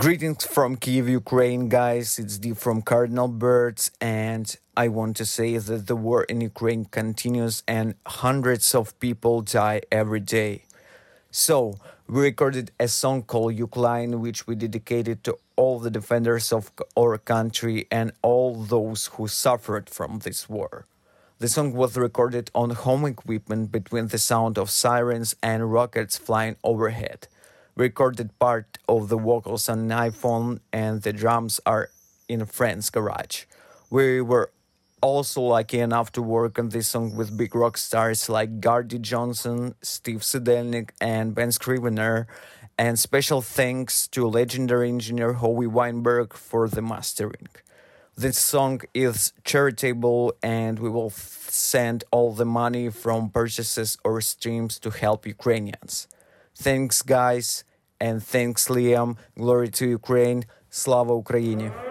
Greetings from Kiev, Ukraine, guys. It's D from Cardinal Birds, and I want to say that the war in Ukraine continues and hundreds of people die every day. So, we recorded a song called Ukraine, which we dedicated to all the defenders of our country and all those who suffered from this war. The song was recorded on home equipment between the sound of sirens and rockets flying overhead recorded part of the vocals on an iPhone and the drums are in a friend's garage. We were also lucky enough to work on this song with big rock stars like Gordie Johnson, Steve Sidelnyk, and Ben Scrivener. And special thanks to legendary engineer Howie Weinberg for the mastering. This song is charitable, and we will send all the money from purchases or streams to help Ukrainians. Thanks, guys, and thanks, Liam. Glory to Ukraine. Slava Ukraini.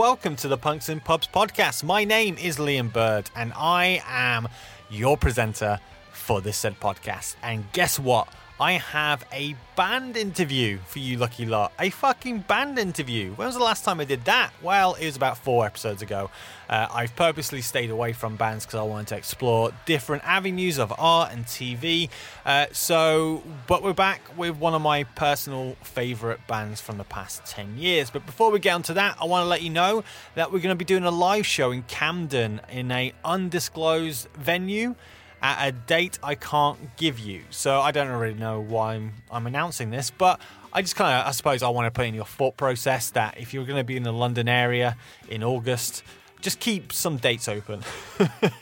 Welcome to the Punks and Pubs podcast. My name is Liam Bird, and I am your presenter for this said podcast. And guess what? I have a band interview for you, lucky lot. A fucking band interview. When was the last time I did that? Well, it was about four episodes ago. Uh, I've purposely stayed away from bands because I wanted to explore different avenues of art and TV. Uh, so, but we're back with one of my personal favourite bands from the past 10 years. But before we get onto that, I want to let you know that we're going to be doing a live show in Camden in a undisclosed venue at a date I can't give you. So I don't really know why I'm, I'm announcing this, but I just kind of, I suppose, I want to put in your thought process that if you're going to be in the London area in August, just keep some dates open.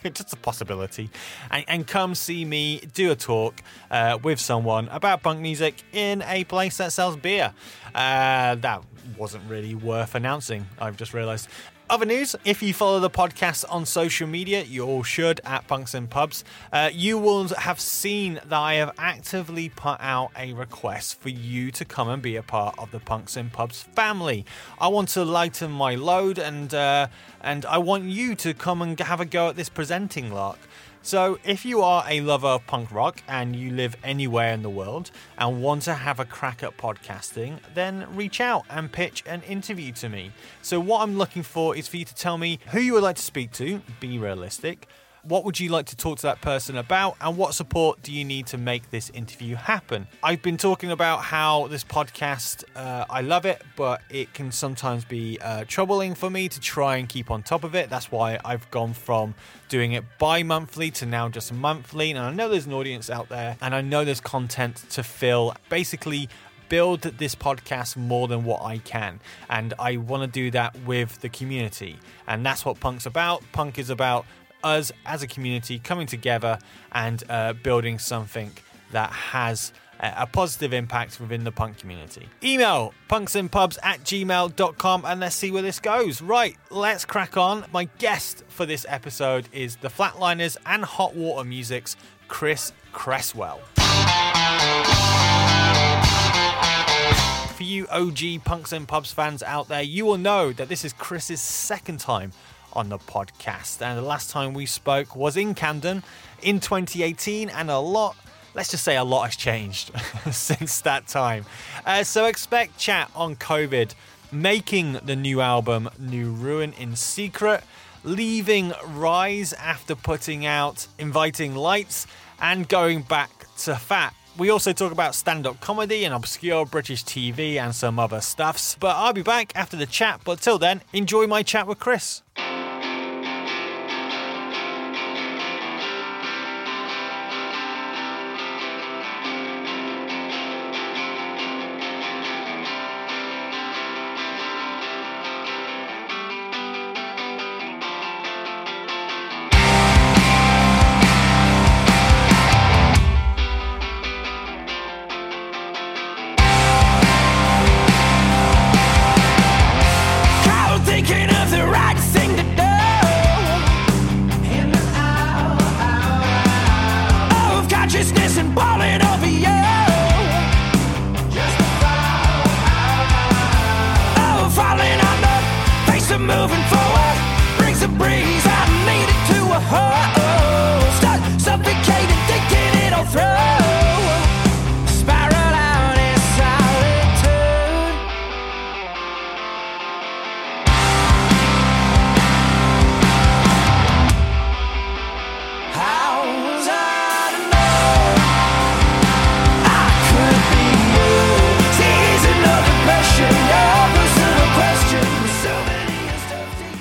It's just a possibility. And, and, come see me do a talk uh, with someone about punk music in a place that sells beer. Uh, that wasn't really worth announcing, I've just realised. Other news if you follow the podcast on social media, you all should at Punks and Pubs, uh, you will have seen that I have actively put out a request for you to come and be a part of the Punks and Pubs family. I want to lighten my load and, uh, and I want you to come and have a go at this presenting lark. So, if you are a lover of punk rock and you live anywhere in the world and want to have a crack at podcasting, then reach out and pitch an interview to me. So, what I'm looking for is for you to tell me who you would like to speak to, be realistic. What would you like to talk to that person about, and what support do you need to make this interview happen? I've been talking about how this podcast, uh, I love it, but it can sometimes be uh, troubling for me to try and keep on top of it. That's why I've gone from doing it bi monthly to now just monthly. And I know there's an audience out there, and I know there's content to fill. Basically, build this podcast more than what I can. And I want to do that with the community. And that's what Punk's about. Punk is about us as a community coming together and uh, building something that has a positive impact within the punk community. Email punksandpubs at gmail.com and let's see where this goes. Right, let's crack on. My guest for this episode is the Flatliners and Hot Water Music's Chris Cresswell. For you OG Punks and Pubs fans out there, you will know that this is Chris's second time on the podcast. And the last time we spoke was in Camden in 2018, and a lot, let's just say a lot has changed since that time. Uh, so expect chat on COVID, making the new album New Ruin in secret, leaving Rise after putting out Inviting Lights, and going back to Fat we also talk about stand up comedy and obscure British TV and some other stuffs. But I'll be back after the chat. But till then, enjoy my chat with Chris.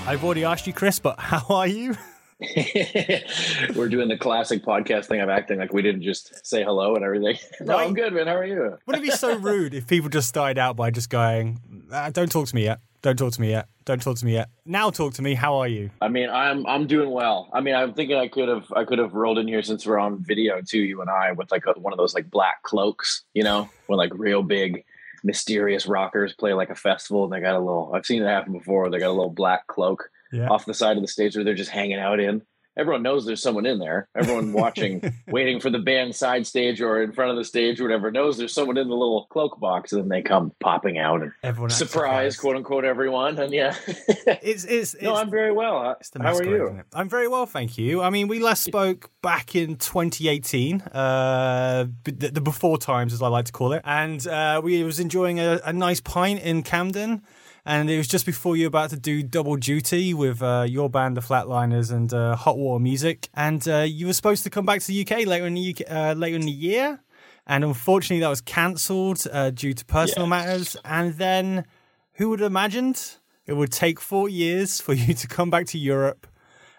Asked you, Chris, but how are you? We're doing the classic podcast thing of acting like we didn't just say hello and everything. no, right. I'm good, man. How are you? Wouldn't it be so rude if people just started out by just going, ah, "Don't talk to me yet. Don't talk to me yet. Don't talk to me yet. Now talk to me. How are you?" I mean, I'm I'm doing well. I mean, I'm thinking I could have I could have rolled in here since we're on video too, you and I, with like a, one of those like black cloaks, you know, with like real big mysterious rockers play like a festival and they got a little I've seen it happen before. They got a little black cloak yeah. off the side of the stage where they're just hanging out in. Everyone knows there's someone in there. Everyone watching, waiting for the band side stage or in front of the stage or whatever knows there's someone in the little cloak box, and then they come popping out and everyone surprise, quote unquote, everyone. And yeah, it's, it's, it's no, I'm very well. How are you? I'm very well, thank you. I mean, we last spoke back in 2018, uh, the, the before times, as I like to call it, and uh, we was enjoying a, a nice pint in Camden and it was just before you were about to do double duty with uh, your band, the Flatliners, and uh, Hot Water Music, and uh, you were supposed to come back to the UK later in the UK, uh, later in the year, and unfortunately that was cancelled uh, due to personal matters. And then, who would have imagined it would take four years for you to come back to Europe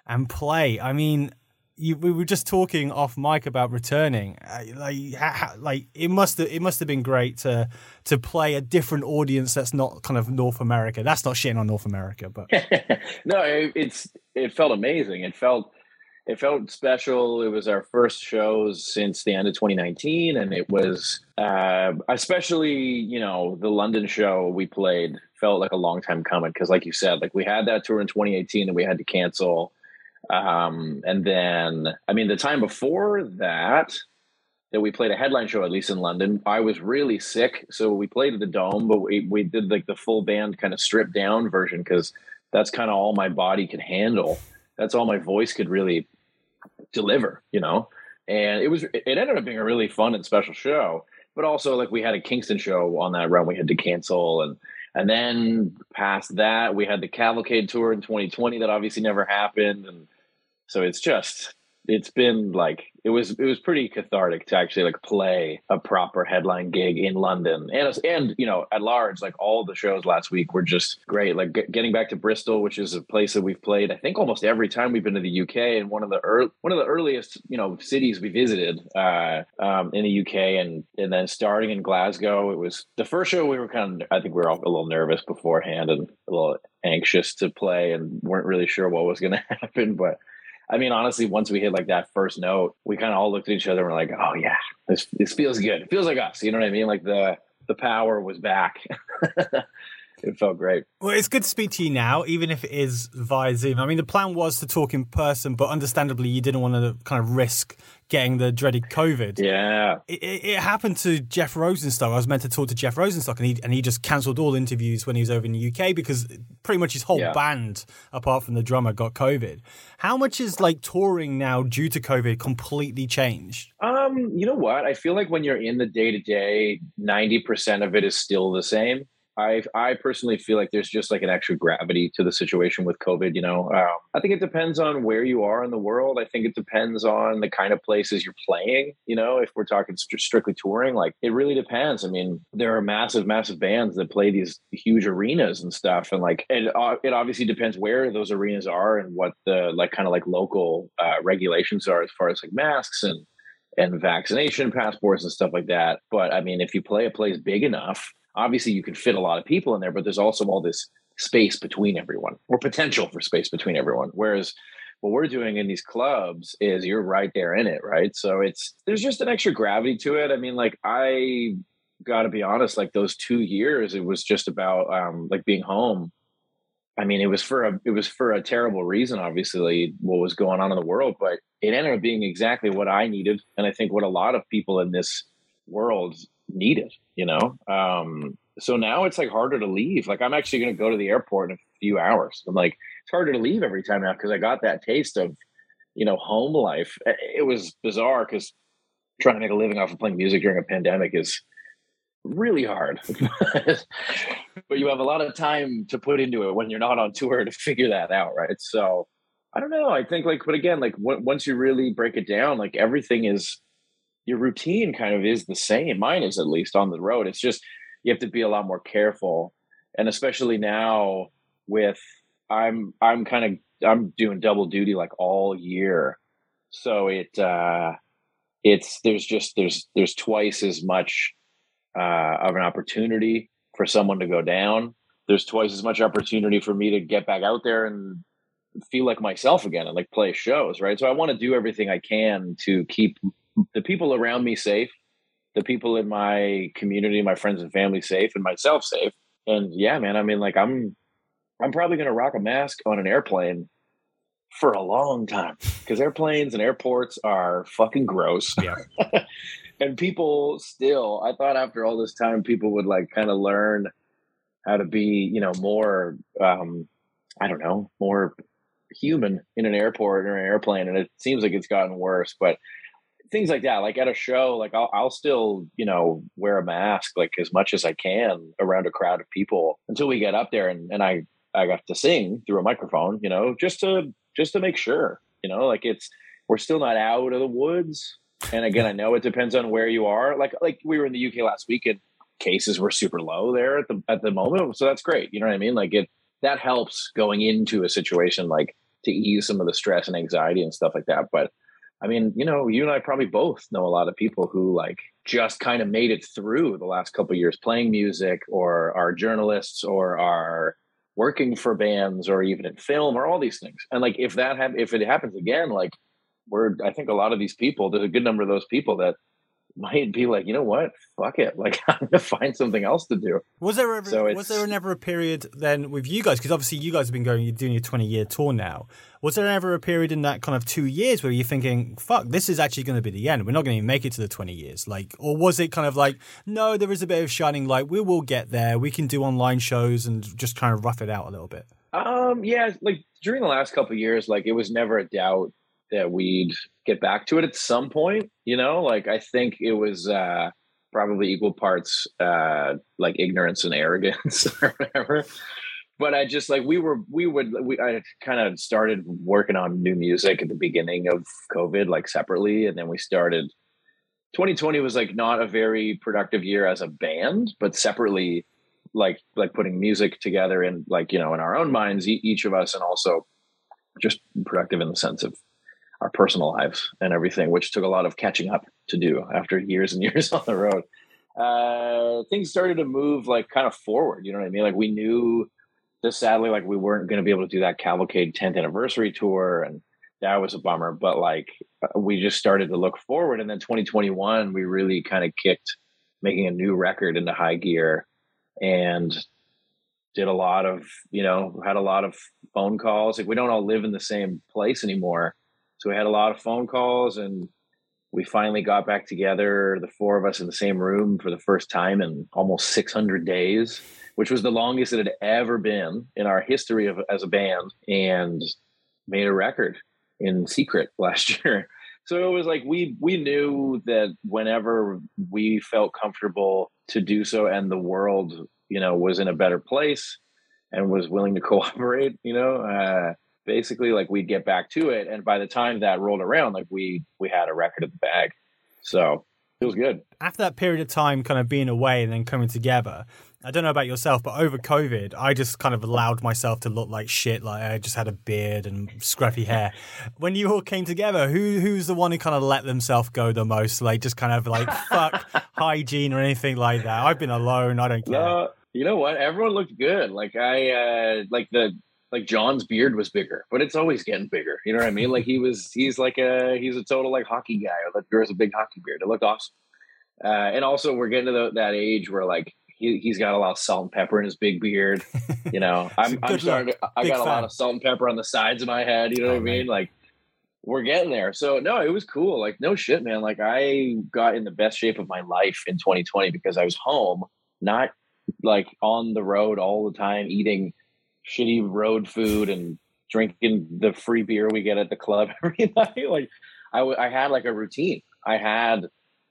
and play? I mean, you, we were just talking off mic about returning. Uh, like, like it must have, it must have been great to to play a different audience that's not kind of North America. That's not shitting on North America, but no, it, it's it felt amazing. It felt it felt special. It was our first shows since the end of 2019, and it was uh, especially you know the London show we played felt like a long time coming because, like you said, like we had that tour in 2018 and we had to cancel. Um, and then, I mean, the time before that, that we played a headline show, at least in London, I was really sick. So we played at the Dome, but we, we did like the full band kind of stripped down version because that's kind of all my body could handle. That's all my voice could really deliver, you know? And it was, it ended up being a really fun and special show. But also, like, we had a Kingston show on that run we had to cancel. And, and then past that, we had the Cavalcade tour in 2020 that obviously never happened. And so it's just, it's been like it was it was pretty cathartic to actually like play a proper headline gig in London. And and you know at large like all the shows last week were just great. Like getting back to Bristol which is a place that we've played I think almost every time we've been to the UK and one of the early, one of the earliest you know cities we visited uh, um, in the UK and and then starting in Glasgow it was the first show we were kind of I think we were all a little nervous beforehand and a little anxious to play and weren't really sure what was going to happen. But I mean, honestly, once we hit like that first note, we kind of all looked at each other and were like, "Oh yeah, this this feels good. It feels like us." You know what I mean? Like the the power was back. it felt great. Well, it's good to speak to you now, even if it is via Zoom. I mean, the plan was to talk in person, but understandably, you didn't want to kind of risk getting the dreaded COVID. Yeah, it, it, happened to Jeff Rosenstock. I was meant to talk to Jeff Rosenstock, and he and he just cancelled all interviews when he was over in the UK because pretty much his whole yeah. band, apart from the drummer, got COVID. How much is like touring now due to COVID completely changed? Um, you know what? I feel like when you're in the day to day, ninety percent of it is still the same. I I personally feel like there's just like an extra gravity to the situation with COVID. You know, um, I think it depends on where you are in the world. I think it depends on the kind of places you're playing. You know, if we're talking st- strictly touring, like it really depends. I mean, there are massive, massive bands that play these huge arenas and stuff, and like it uh, it obviously depends where those arenas are and what the like kind of like local uh, regulations are as far as like masks and and vaccination passports and stuff like that. But I mean, if you play a place big enough obviously you can fit a lot of people in there, but there's also all this space between everyone or potential for space between everyone. Whereas what we're doing in these clubs is you're right there in it, right? So it's there's just an extra gravity to it. I mean, like I got to be honest, like those two years, it was just about um, like being home. I mean, it was for a it was for a terrible reason, obviously, what was going on in the world, but it ended up being exactly what I needed, and I think what a lot of people in this world needed, you know? Um, so now it's like harder to leave. Like I'm actually going to go to the airport in a few hours. I'm like, it's harder to leave every time now because I got that taste of, you know, home life. It was bizarre because trying to make a living off of playing music during a pandemic is really hard. but you have a lot of time to put into it when you're not on tour to figure that out, right? So I don't know. I think like, but again, like w- once you really break it down, like everything is your routine kind of is the same. Mine is at least on the road. It's just you have to be a lot more careful, and especially now with I'm I'm kind of I'm doing double duty like all year, so it uh, it's there's just there's there's twice as much uh, of an opportunity for someone to go down. There's twice as much opportunity for me to get back out there and feel like myself again and like play shows, right? So I want to do everything I can to keep the people around me safe, the people in my community, my friends and family safe, and myself safe. And yeah, man, I mean, like I'm, I'm probably gonna rock a mask on an airplane for a long time because airplanes and airports are fucking gross. Yeah. and people still, I thought after all this time, people would like kind of learn how to be, you know, more, um, I don't know, more human in an airport or an airplane. And it seems like it's gotten worse. But things like that like at a show like I'll, I'll still you know wear a mask like as much as i can around a crowd of people until we get up there and, and i i got to sing through a microphone you know just to just to make sure you know like it's we're still not out of the woods. And again i know it depends on where you are. Like like we were in the uk last week and cases were super low there at the at the moment so that's great you know what i mean? Like it that helps going into a situation like to ease some of the stress and anxiety and stuff like that but I mean, you know, you and I probably both know a lot of people who like just kind of made it through the last couple years playing music or are journalists or are working for bands or even in film or all these things. And like if that ha- if it happens again, like we're I think a lot of these people, there's a good number of those people that might be like, you know what, fuck it, like I'm gonna find something else to do. Was there ever so was there never a period then with you guys? Because obviously you guys have been going, you're doing your 20 year tour now. Was there ever a period in that kind of two years where you're thinking, fuck, this is actually going to be the end? We're not going to make it to the 20 years. Like, or was it kind of like, no, there is a bit of shining light. We will get there. We can do online shows and just kind of rough it out a little bit. Um, yeah, like during the last couple years, like it was never a doubt that we'd get back to it at some point. You know, like I think it was uh, probably equal parts uh, like ignorance and arrogance or whatever. But I just like we were we would we I kind of started working on new music at the beginning of COVID, like separately, and then we started. 2020 was like not a very productive year as a band, but separately, like like putting music together and like you know in our own minds, each of us, and also just productive in the sense of our personal lives and everything, which took a lot of catching up to do after years and years on the road. Uh, things started to move like kind of forward. You know what I mean? Like we knew that sadly, like we weren't going to be able to do that Cavalcade 10th anniversary tour, and that was a bummer. But like uh, we just started to look forward, and then 2021, we really kind of kicked making a new record into high gear, and did a lot of you know had a lot of phone calls. Like we don't all live in the same place anymore so we had a lot of phone calls and we finally got back together, the four of us in the same room for the first time in almost 600 days, which was the longest it had ever been in our history of as a band, and made a record in secret last year. So it was like we we knew that whenever we felt comfortable to do so, and the world, you know, was in a better place and was willing to cooperate, you know, uh, basically like we'd get back to it and by the time that rolled around like we we had a record in the bag. So it was good. After that period of time kind of being away and then coming together i don't know about yourself but over covid i just kind of allowed myself to look like shit like i just had a beard and scruffy hair. When you all came together who who's the one who kind of let themselves go the most? Like just kind of like fuck hygiene or anything like that? I've been alone i don't care. No, you know what? Everyone looked good. Like i uh like the like John's beard was bigger, but it's always getting bigger. You know what I mean? Like he was, he's like a, he's a total like hockey guy or that grows a big hockey beard. It looked awesome. Uh, and also we're getting to the, that age where like he, he's got a lot of salt and pepper in his big beard. You know, I'm, I'm starting to, I got fan. a lot of salt and pepper on the sides of my head. You know oh, what I mean? Like we're getting there. So no, it was cool. Like no shit, man. Like I got in the best shape of my life in 2020 because I was home, not like on the road all the time eating shitty road food and drinking the free beer we get at the club every night. Like I, w- I had like a routine. I had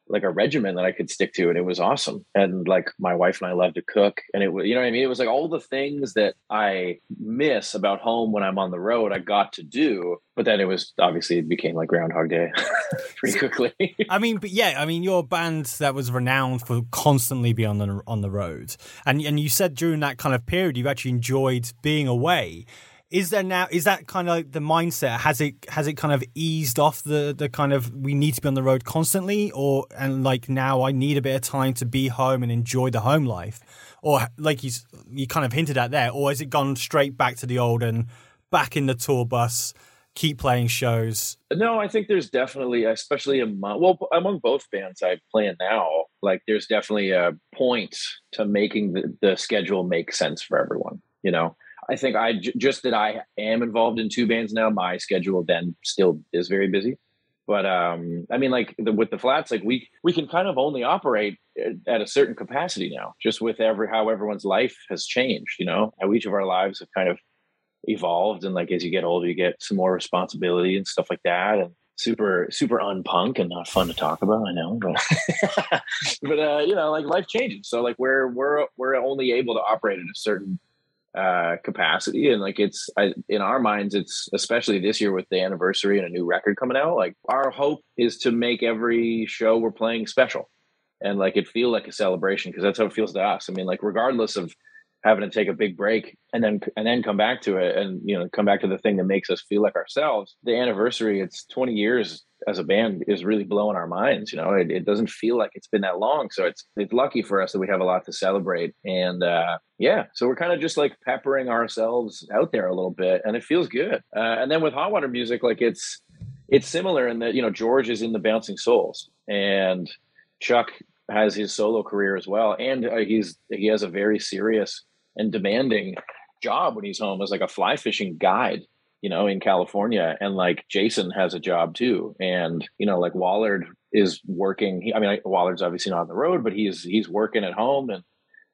like a regimen that I could stick to, and it was awesome. And like my wife and I love to cook, and it was you know what I mean. It was like all the things that I miss about home when I'm on the road, I got to do. But then it was obviously it became like Groundhog Day pretty quickly. I mean, but yeah, I mean, your band that was renowned for constantly being on the on the road, and and you said during that kind of period you actually enjoyed being away is there now is that kind of like the mindset? Has it has it kind of eased off the the kind of we need to be on the road constantly? Or and like now i need a bit of time to be home and enjoy the home life? Or like you you kind of hinted at there or has it gone straight back to the old and back in the tour bus keep playing shows? No i think there's definitely especially among well among both bands i play in now like there's definitely a point to making the, the schedule make sense for everyone you know I think I j- just that I am involved in two bands now. My schedule then still is very busy, but um, I mean, like the, with the flats, like we we can kind of only operate at a certain capacity now, just with every how everyone's life has changed. You know, how each of our lives have kind of evolved, and like as you get older, you get some more responsibility and stuff like that, and super super unpunk and not fun to talk about. I know, but but uh, you know, like life changes. So like we're we're we're only able to operate at a certain uh, capacity. And like it's I, in our minds it's especially this year with the anniversary and a new record coming out like our hope is to make every show we're playing special. And like it feel like a celebration because that's how it feels to us. I mean like regardless of having to take a big break and then and then come back to it and you know come back to the thing that makes us feel like ourselves the anniversary it's 20 years as a band is really blowing our minds. You know, it, it, doesn't feel like it's been that long. So it's it's lucky for us that we have a lot to celebrate. And uh, yeah, so we're kind of just like peppering ourselves out there a little bit, and it feels good. Uh, and then with hot water music, like it's it's similar in that you know George is in the Bouncing Souls, and Chuck has his solo career as well, and uh, he's he has a very serious and demanding job when he's home as like a fly fishing guide, you know, in California. And like Jason has a job too, and you know, like Wollard is working. He, I mean, Wollard's obviously not on the road, but he's he's working at home, and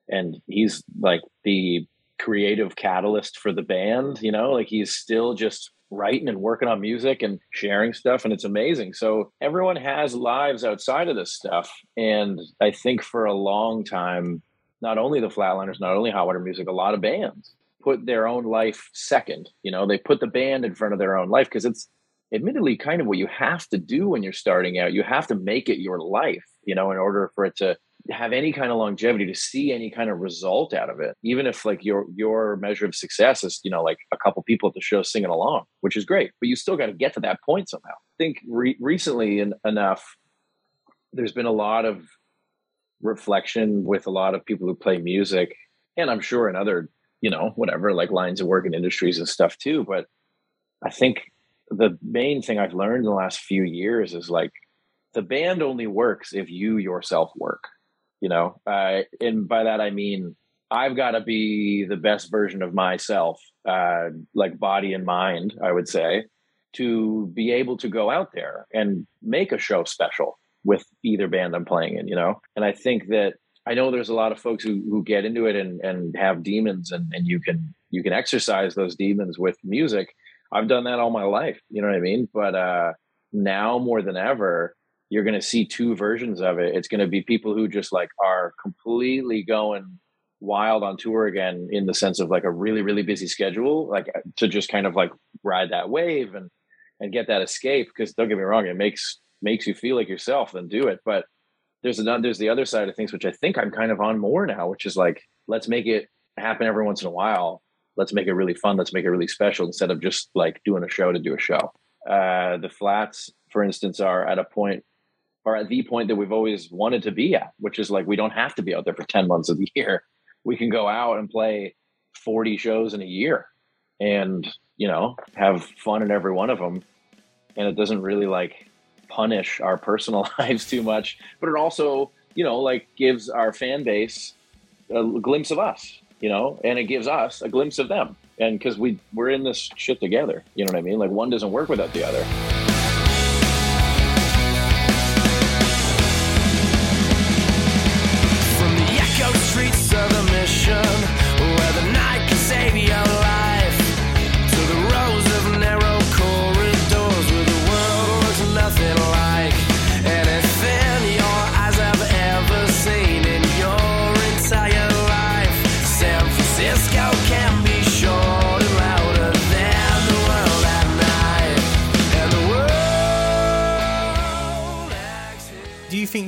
and he's like the creative catalyst for the band. You know, like he's still just writing and working on music and sharing stuff and it's amazing so everyone has lives outside of this stuff and i think for a long time not only the flatliners not only hot water music a lot of bands put their own life second you know? They put the band in front of their own life because it's admittedly kind of what you have to do when you're starting out. You have to make it your life you know in order for it to have any kind of longevity to see any kind of result out of it. Even if like your your measure of success is you know like a couple people at the show singing along which is great but you still got to get to that point somehow. I think re- recently in, enough there's been a lot of reflection with a lot of people who play music and i'm sure in other you know whatever like lines of work and industries and stuff too but i think the main thing i've learned in the last few years is like the band only works if you yourself work you know? Uh, and by that i mean i've got to be the best version of myself uh, like body and mind i would say to be able to go out there and make a show special with either band i'm playing in you know? And i think that i know there's a lot of folks who, who get into it and, and have demons and, and you can you can exercise those demons with music. I've done that all my life you know what i mean? But uh now more than ever you're to see two versions of it. It's to be people who just like are completely going wild on tour again in the sense of like a really really busy schedule like to just kind of like ride that wave and and get that escape because don't get me wrong it makes makes you feel like yourself then do it but there's another there's the other side of things which i think i'm kind of on more now which is like let's make it happen every once in a while let's make it really fun let's make it really special instead of just like doing a show to do a show uh the flats for instance are at a point are at the point that we've always wanted to be at, which is like we don't have to be out there for 10 months of the year. We can go out and play 40 shows in a year and, you know, have fun in every one of them. And it doesn't really like punish our personal lives too much, but it also, you know, like gives our fan base a glimpse of us, you know, and it gives us a glimpse of them. And because we we're in this shit together, you know what I mean? Like one doesn't work without the other.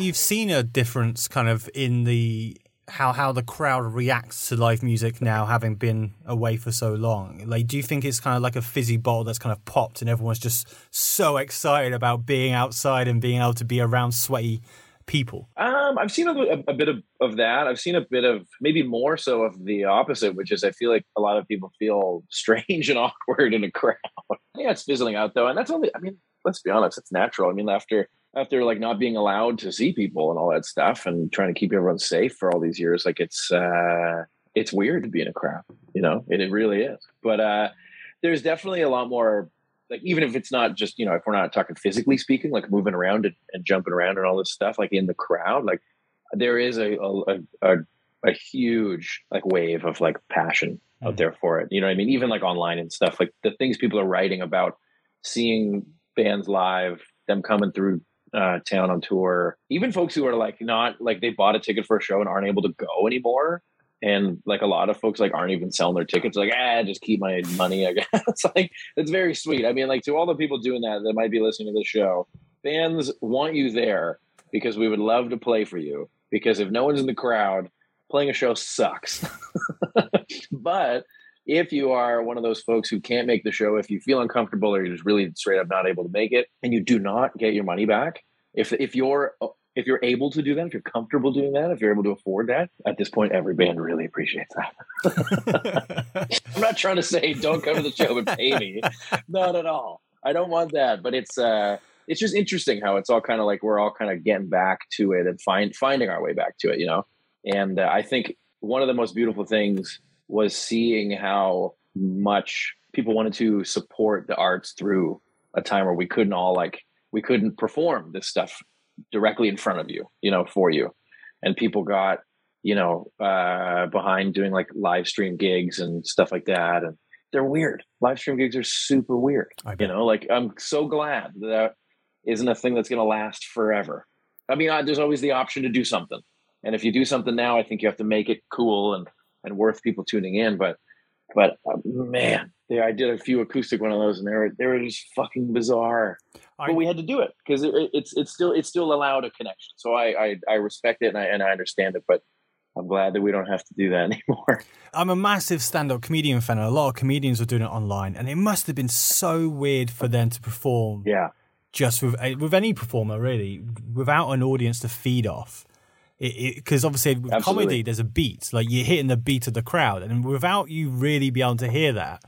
You've seen a difference kind of in the how how the crowd reacts to live music now having been away for so long? Like do you think it's kind of like a fizzy bottle that's kind of popped and everyone's just so excited about being outside and being able to be around sweaty people? Um i've seen a, a, bit of, of that. I've seen a bit of maybe more so of the opposite which is i feel like a lot of people feel strange and awkward in a crowd. Yeah it's fizzling out though and that's only i mean let's be honest it's natural. I mean after after like not being allowed to see people and all that stuff and trying to keep everyone safe for all these years like it's uh it's weird to be in a crowd you know? It, it really is. But uh there's definitely a lot more like even if it's not just you know if we're not talking physically speaking like moving around and, and jumping around and all this stuff like in the crowd like there is a a, a, a huge like wave of like passion mm-hmm. out there for it you know i mean? Even like online and stuff like the things people are writing about seeing bands live them coming through uh, town on tour. Even folks who are like not like they bought a ticket for a show and aren't able to go anymore. And like a lot of folks like aren't even selling their tickets. Like, ah, just keep my money. I guess like it's very sweet. I mean, like to all the people doing that that might be listening to the show, fans want you there because we would love to play for you. Because if no one's in the crowd, playing a show sucks. but if you are one of those folks who can't make the show, if you feel uncomfortable or you're just really straight up not able to make it, and you do not get your money back, if if you're if you're able to do that, if you're comfortable doing that, if you're able to afford that, at this point, every band really appreciates that. I'm not trying to say don't come to the show and pay me, not at all. I don't want that, but it's uh, it's just interesting how it's all kind of like we're all kind of getting back to it and find finding our way back to it, you know. And uh, I think one of the most beautiful things was seeing how much people wanted to support the arts through a time where we couldn't all like we couldn't perform this stuff directly in front of you, you know, for you. And people got, you know, uh, behind doing like live stream gigs and stuff like that. And they're weird. Live stream gigs are super weird. You know, like I'm so glad that, that isn't a thing that's going to last forever. I mean, there's always the option to do something. And if you do something now, I think you have to make it cool and, and worth people tuning in. But, but uh, man, I did a few acoustic one of those, and they were they were just fucking bizarre. I, but we had to do it because it, it's it's still it's still allowed a connection. So I, I I respect it and I and I understand it, but I'm glad that we don't have to do that anymore. I'm a massive stand-up comedian fan. and A lot of comedians were doing it online, and it must have been so weird for them to perform. Yeah, just with with any performer really, without an audience to feed off because obviously with Absolutely. comedy there's a beat like you're hitting the beat of the crowd and without you really be able to hear that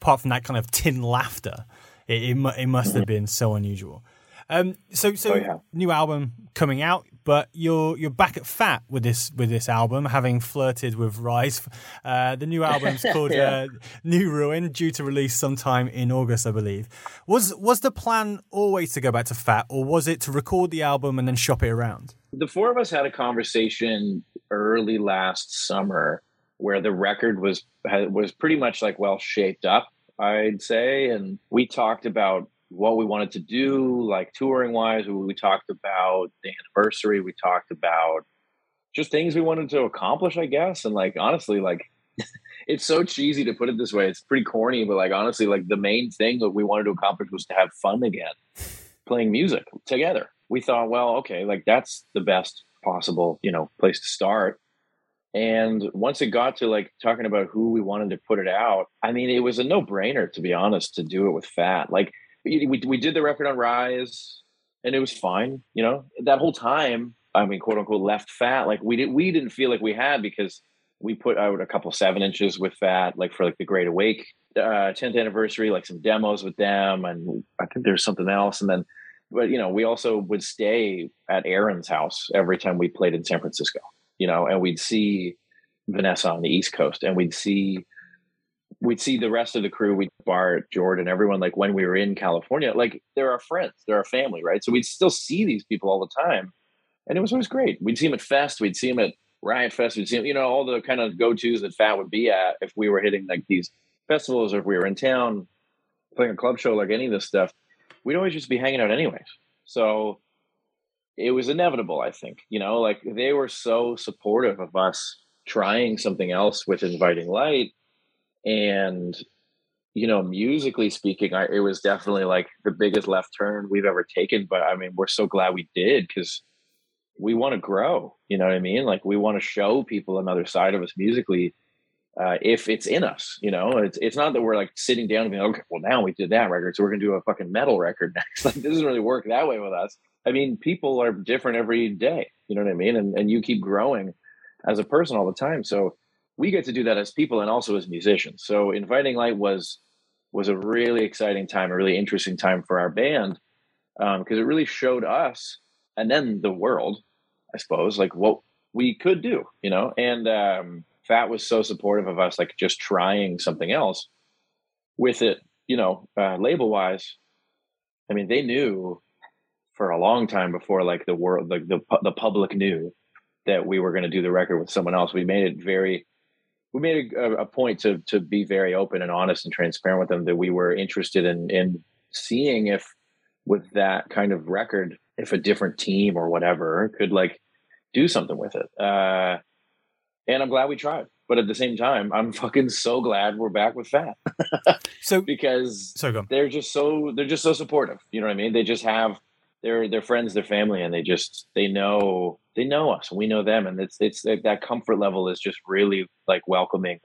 apart from that kind of tin laughter, it, it, it must have been so unusual. Um, so so oh, yeah. new album coming out, but you're you're back at Fat with this with this album, having flirted with Rise. Uh, the new album's called yeah. uh, New Ruin, due to release sometime in August, I believe. Was was the plan always to go back to Fat, or was it to record the album and then shop it around? The four of us had a conversation early last summer where the record was was pretty much like well shaped up, I'd say, and we talked about what we wanted to do, like touring wise. We talked about the anniversary. We talked about just things we wanted to accomplish, I guess. And like honestly, like it's so cheesy to put it this way. It's pretty corny, but like honestly, like the main thing that we wanted to accomplish was to have fun again, playing music together. We thought, well, okay, like that's the best possible, you know, place to start. And once it got to like talking about who we wanted to put it out, I mean, it was a no brainer, to be honest, to do it with Fat. Like, we, we, did the record on Rise and it was fine. You know, that whole time, I mean, quote unquote, left Fat. Like, we, did, we didn't feel like we had because we put out a couple seven inches with Fat, like for like the Great Awake uh, 10th anniversary, like some demos with them. And I think there's something else. And then, but you know, we also would stay at Aaron's house every time we played in San Francisco you know, and we'd see Vanessa on the East Coast, and we'd see we'd see the rest of the crew, we'd Bart, Jordan, everyone like when we were in California, like they're our friends, they're our family, right? So we'd still see these people all the time. And it was always great. We'd see them at Fest, we'd see them at Riot Fest, we'd see them, you know, all the kind of go-tos that Fat would be at if we were hitting like these festivals or if we were in town playing a club show, like any of this stuff, we'd always just be hanging out anyways. So it was inevitable, I think. You know, like they were so supportive of us trying something else with Inviting Light. And, you know, musically speaking, I, it was definitely like the biggest left turn we've ever taken. But I mean, we're so glad we did because we want to grow. You know what I mean? Like we want to show people another side of us musically. Uh, if it's in us, you know, it's it's not that we're like sitting down and being okay. Well, now we did that record, so we're gonna do a fucking metal record next. Like this doesn't really work that way with us I mean, people are different every day. You know what I mean? And and you keep growing as a person all the time. So we get to do that as people and also as musicians. So inviting light was was a really exciting time, a really interesting time for our band because um, it really showed us and then the world, I suppose, like what we could do. You know, and um, Fat was so supportive of us, like just trying something else with it. You know, uh, label wise, I mean, they knew for a long time before like the world like the the public knew that we were going to do the record with someone else we made it very we made a, a, point to to be very open and honest and transparent with them that we were interested in in seeing if with that kind of record if a different team or whatever could like do something with it. Uh and i'm glad we tried but at the same time i'm fucking so glad we're back with fat. So because so they're just so they're just so supportive you know what i mean? They just have they're they're friends, they're family, and they just they know they know us, and we know them, and it's it's that comfort level is just really like welcoming.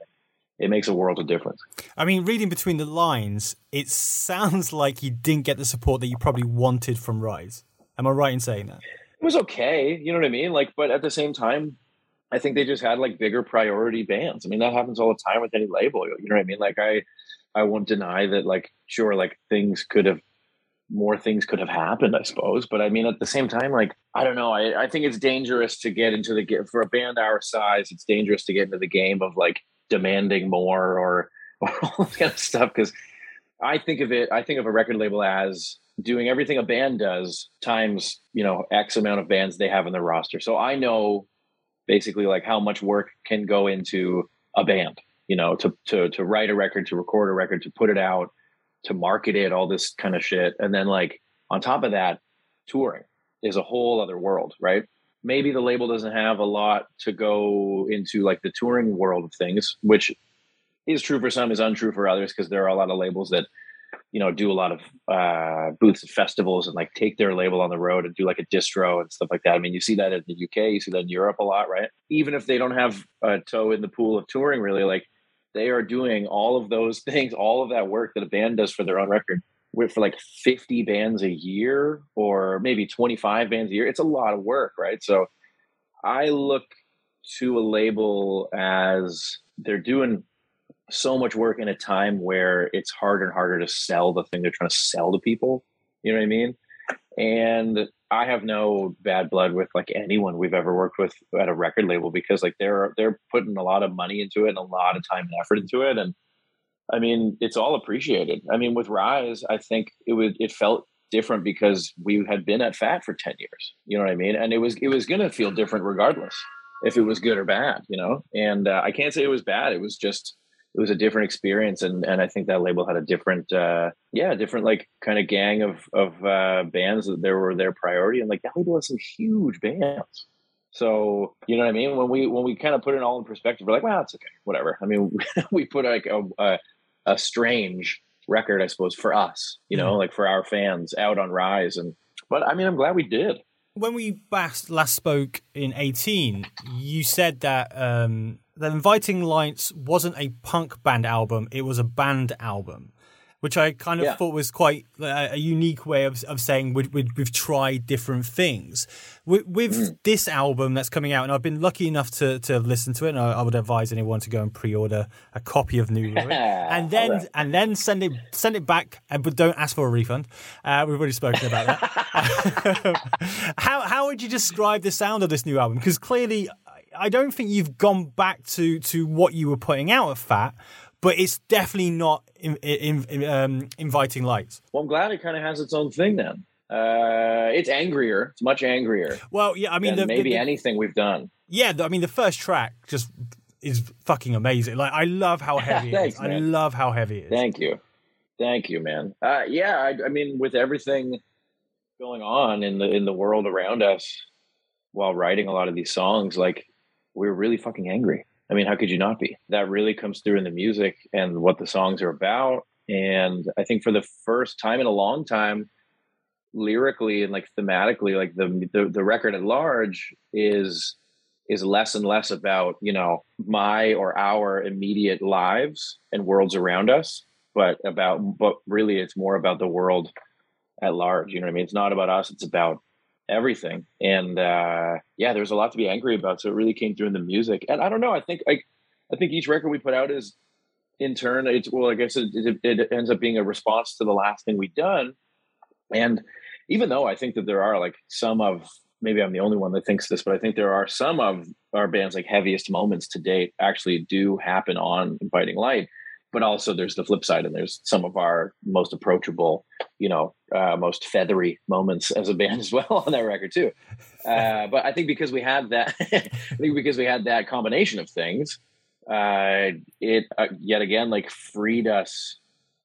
It makes a world of difference. I mean, reading between the lines, it sounds like you didn't get the support that you probably wanted from Rise. Am I right in saying that? It was okay, you know what I mean? Like, but at the same time, I think they just had like bigger priority bands. I mean, that happens all the time with any label. You know what I mean? Like, I I won't deny that. Like, sure, like things could have more things could have happened, I suppose. But I mean, at the same time, like I don't know. I, I think it's dangerous to get into the game for a band our size. It's dangerous to get into the game of like demanding more or or all this kind of stuff because I think of it. I think of a record label as doing everything a band does times you know x amount of bands they have in their roster. So I know basically like how much work can go into a band. You know, to to to write a record, to record a record, to put it out to market it, all this kind of shit. And then like on top of that, touring is a whole other world, right? Maybe the label doesn't have a lot to go into like the touring world of things, which is true for some, is untrue for others, because there are a lot of labels that, you know, do a lot of uh, booths at festivals and like take their label on the road and do like a distro and stuff like that. I mean, you see that in the UK, you see that in Europe a lot, right? Even if they don't have a toe in the pool of touring, really, like they are doing all of those things, all of that work that a band does for their own record for like 50 bands a year or maybe 25 bands a year. It's a lot of work, right? So I look to a label as they're doing so much work in a time where it's harder and harder to sell the thing they're trying to sell to people. You know what I mean? And I have no bad blood with like anyone we've ever worked with at a record label because like they're they're putting a lot of money into it and a lot of time and effort into it and I mean it's all appreciated. I mean with Rise I think it was it felt different because we had been at Fat for 10 years. You know what I mean? And it was it was going to feel different regardless if it was good or bad, you know? And uh, I can't say it was bad. It was just it was a different experience and and I think that label had a different uh yeah different like kind of gang of of uh bands that there were their priority and like that label has some huge bands. So you know what I mean? When we when we kind of put it all in perspective we're like well it's okay whatever. I mean we put like a, a, a strange record I suppose for us you know mm-hmm. like for our fans out on Rise and but I mean I'm glad we did. When we last last spoke in 18 you said that um that Inviting Lights wasn't a punk band album; it was a band album, which I kind of yeah. thought was quite a, a, unique way of, of saying we, we, we've tried different things. With, with mm. this album that's coming out, and I've been lucky enough to, to listen to it, and I, I would advise anyone to go and pre-order a copy of New Lyric, and then right. and then send it send it back, and but don't ask for a refund. Uh, we've already spoken about that. how how would you describe the sound of this new album? Because clearly I don't think you've gone back to to what you were putting out of Fat, but it's definitely not in, in, in, um, inviting lights. Well, I'm glad it kind of has its own thing then. Uh, it's angrier. It's much angrier. Well, yeah, I mean, the, maybe the, anything we've done. Yeah, I mean, the first track just is fucking amazing. Like, I love how heavy Thanks, it is. Man. I love how heavy it is. Thank you, thank you, man. Uh, yeah, I, I mean, with everything going on in the in the world around us while writing a lot of these songs, like we were really fucking angry. I mean, how could you not be? That really comes through in the music and what the songs are about. And I think for the first time in a long time, lyrically and like thematically, like the, the the, record at large is is less and less about you know my or our immediate lives and worlds around us, but about but really it's more about the world at large. You know what I mean? It's not about us. It's about everything. And uh, yeah, there's a lot to be angry about. So it really came through in the music. And I don't know. I think like I think each record we put out is in turn. It's well, I guess it, it, it ends up being a response to the last thing we've done. And even though I think that there are like some of maybe I'm the only one that thinks this, but I think there are some of our band's like heaviest moments to date actually do happen on Inviting Light but also there's the flip side and there's some of our most approachable you know uh, most feathery moments as a band as well on that record too. Uh, but i think because we had that i think because we had that combination of things uh, it uh, yet again like freed us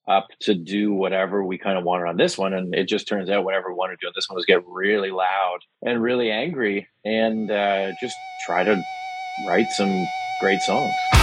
up to do whatever we kind of wanted on this one. And it just turns out whatever we wanted to do on this one was get really loud and really angry and uh, just try to write some great songs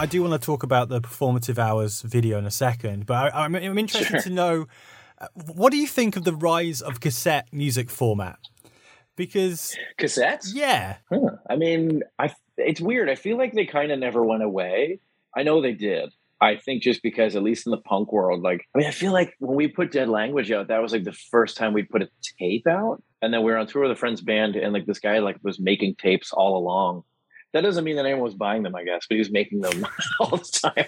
I do want to talk about the performative hours video in a second, but I, am interested sure. to know uh, what do you think of the rise of cassette music format? Because cassettes, yeah, huh. I mean, I it's weird. I feel like they kind of never went away. I know they did. I think just because, at least in the punk world, like, I mean, I feel like when we put Dead Language out, that was like the first time we put a tape out. And then we were on tour with a friend's band, and like this guy like was making tapes all along. That doesn't mean that anyone was buying them, I guess, but he was making them all the time.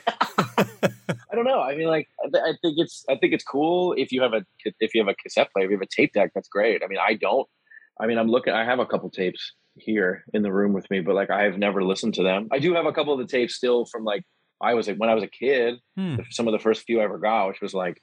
I don't know. I mean, like, I think it's, I think it's cool if you have a, if you have a cassette player, if you have a tape deck, that's great. I mean, I don't. I mean, I'm looking. I have a couple tapes here in the room with me, but like, I have never listened to them. I do have a couple of the tapes still from like I was like when I was a kid, hmm. some of the first few I ever got, which was like,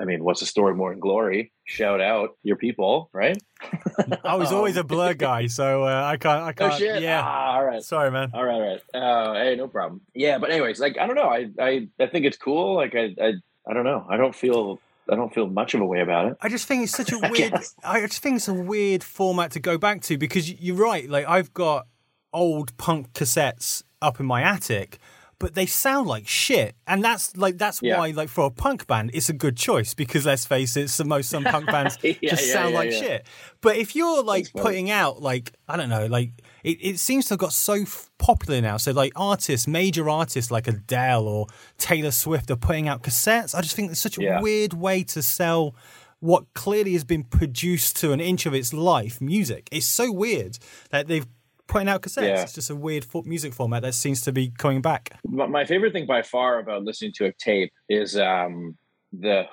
I mean, what's the story Morning Glory? Shout out your people, right? I was always a Blur guy, so uh, I can't. I oh, can't. Oh shit! Yeah. Ah, all right. Sorry, man. All right, all right. Uh, hey, no problem. Yeah, but anyways, like I don't know. I I I think it's cool. Like I I I don't know. I don't feel I don't feel much of a way about it. I just think it's such a weird. I, I just think it's a weird format to go back to because you're right. Like I've got old punk cassettes up in my attic, but they sound like shit. And that's like that's yeah. why like for a punk band it's a good choice because let's face it, some most some punk bands yeah, just yeah, sound like shit. But if you're like putting out like I don't know, like it, it seems to have got so f- popular now. So like artists, major artists like Adele or Taylor Swift are putting out cassettes. I just think it's such a weird way to sell what clearly has been produced to an inch of its life music. It's so weird that they've putting out cassettes. Yeah. It's just a weird music format that seems to be coming back. My favorite thing by far about listening to a tape is um, the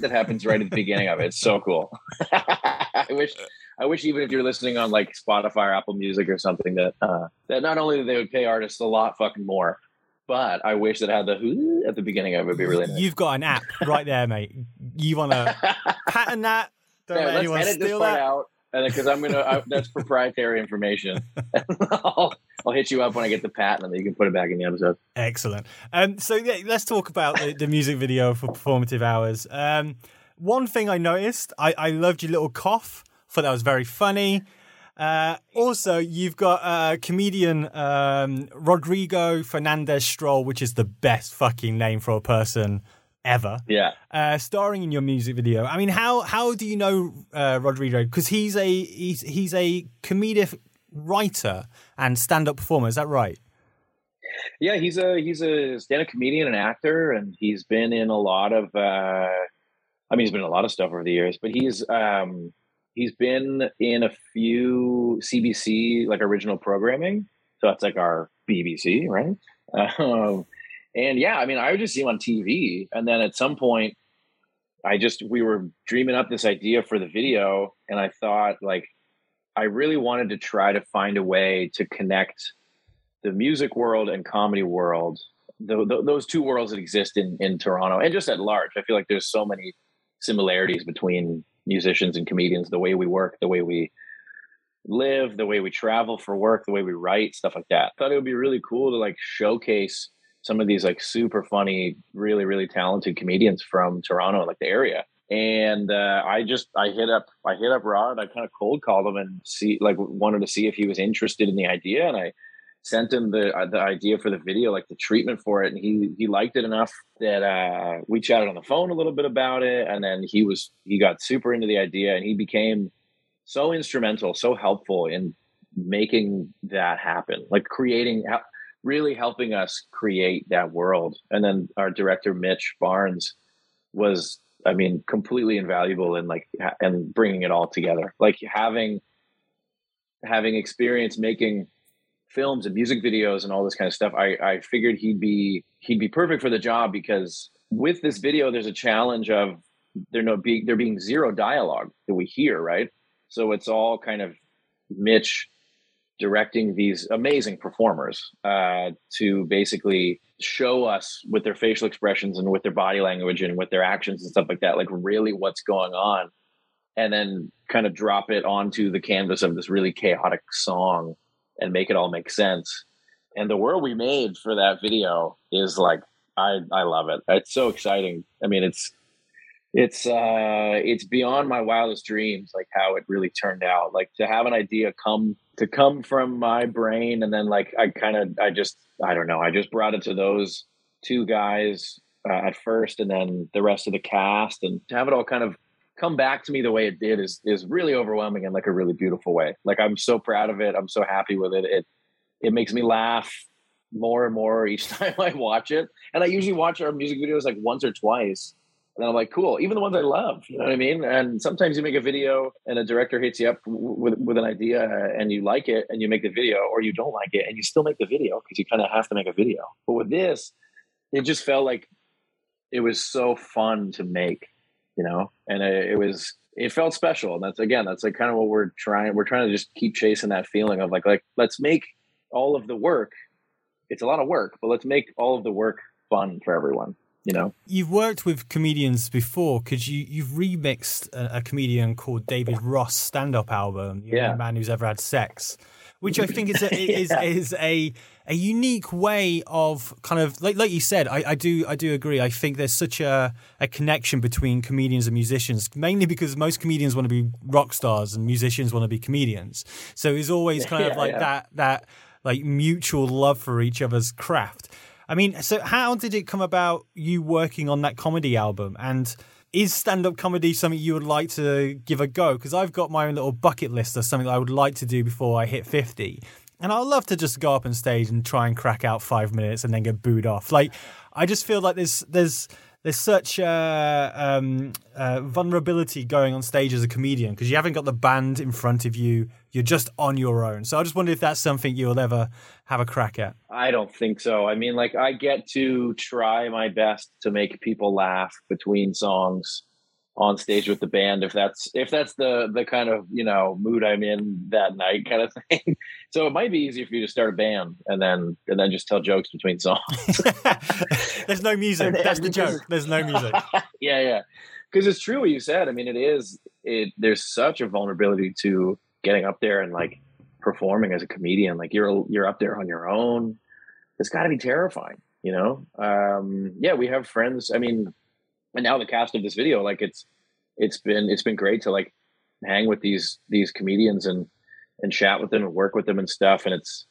that happens right at the beginning of it. It's so cool. I wish. I wish even if you're listening on like Spotify or Apple Music or something that uh, that not only they would pay artists a lot fucking more, but I wish that had the at the beginning of it would be really nice. You've got an app right there, mate. You want to patent that? Don't yeah, let anyone steal that. Out and because I'm gonna I, that's proprietary information. I'll, I'll hit you up when I get the patent, and then you can put it back in the episode. Excellent. Um, so yeah, let's talk about the, the music video for performative hours. Um, one thing I noticed, I, I loved your little cough. Thought that was very funny. Uh, also, you've got uh, comedian um, Rodrigo Fernandez Stoll, which is the best fucking name for a person ever. Yeah. Uh, starring in your music video. I mean, how how do you know uh, Rodrigo? Because he's a he's he's a comedic writer and stand up performer. Is that right? Yeah, he's a he's a stand up comedian and actor, and he's been in a lot of. Uh, I mean, he's been in a lot of stuff over the years, but he's um, he's been in a few CBC like original programming. So that's like our BBC, right? Um, and yeah, I mean, I would just see him on TV. And then at some point, I just, we were dreaming up this idea for the video. And I thought, like, I really wanted to try to find a way to connect the music world and comedy world, the, the, those two worlds that exist in, in Toronto and just at large. I feel like there's so many similarities between musicians and comedians, the way we work, the way we live, the way we travel for work, the way we write, stuff like that. I thought it would be really cool to like showcase some of these like super funny, really, really talented comedians from Toronto, like the area. And uh, I just I hit up I hit up Rod. I kind of cold called him and see like wanted to see if he was interested in the idea. And I sent him the uh, the idea for the video, like the treatment for it, and he he liked it enough that uh, we chatted on the phone a little bit about it. And then he was he got super into the idea, and he became so instrumental, so helpful in making that happen, like creating really helping us create that world. And then our director Mitch Barnes was, I mean, completely invaluable in like and bringing it all together. Like having having experience making films and music videos and all this kind of stuff. I I figured he'd be he'd be perfect for the job because with this video, there's a challenge of there no being there being zero dialogue that we hear, right? So it's all kind of Mitch directing these amazing performers uh, to basically show us with their facial expressions and with their body language and with their actions and stuff like that, like really what's going on, and then kind of drop it onto the canvas of this really chaotic song and make it all make sense. And the world we made for that video is like I I love it. It's so exciting. I mean, it's it's uh it's beyond my wildest dreams like how it really turned out like to have an idea come to come from my brain and then like i kind of i just i don't know i just brought it to those two guys uh, at first, and then the rest of the cast, and to have it all kind of come back to me the way it did is is really overwhelming in like a really beautiful way. Like I'm so proud of it. I'm so happy with it. It it makes me laugh more and more each time I watch it. And I usually watch our music videos like once or twice. And I'm like, cool. Even the ones I love, you know what I mean? And sometimes you make a video and a director hits you up with, with an idea and you like it and you make the video, or you don't like it and you still make the video because you kind of have to make a video. But with this, it just felt like it was so fun to make, you know, and it, it was it felt special. And that's again, that's like kind of what we're trying. We're trying to just keep chasing that feeling of like like let's make all of the work. It's a lot of work, but let's make all of the work fun for everyone you know? You've worked with comedians before. Because you you've remixed a, a, comedian called david ross stand-up album the yeah. man who's ever had sex which i think is a, is, yeah. is a a unique way of kind of like like you said I, I do i do agree. I think there's such a a connection between comedians and musicians mainly because most comedians want to be rock stars and musicians want to be comedians. So it's always kind yeah, of like that that like mutual love for each other's craft I mean, so how did it come about you working on that comedy album? And is stand up comedy something you would like to give a go? Because I've got my own little bucket list of something I would like to do before I hit 50. And I'd love to just go up on stage and try and crack out five minutes and then get booed off. Like, I just feel like there's, there's, there's such uh, um, uh, vulnerability going on stage as a comedian because you haven't got the band in front of you. You're just on your own. So I just wonder if that's something you'll ever have a crack at. I don't think so. I mean, like I get to try my best to make people laugh between songs on stage with the band if that's if that's the the kind of you know mood I'm in that night kind of thing. so it might be easier for you to start a band and then and then just tell jokes between songs. There's no music. That's the joke. There's no music. yeah, yeah. Because it's true what you said. I mean, it is. It there's such a vulnerability to getting up there and like performing as a comedian. Like you're you're up there on your own. It's got to be terrifying, you know. Um, yeah, we have friends. I mean, and now the cast of this video like it's it's been it's been great to like hang with these these comedians and and chat with them and work with them and stuff. And it's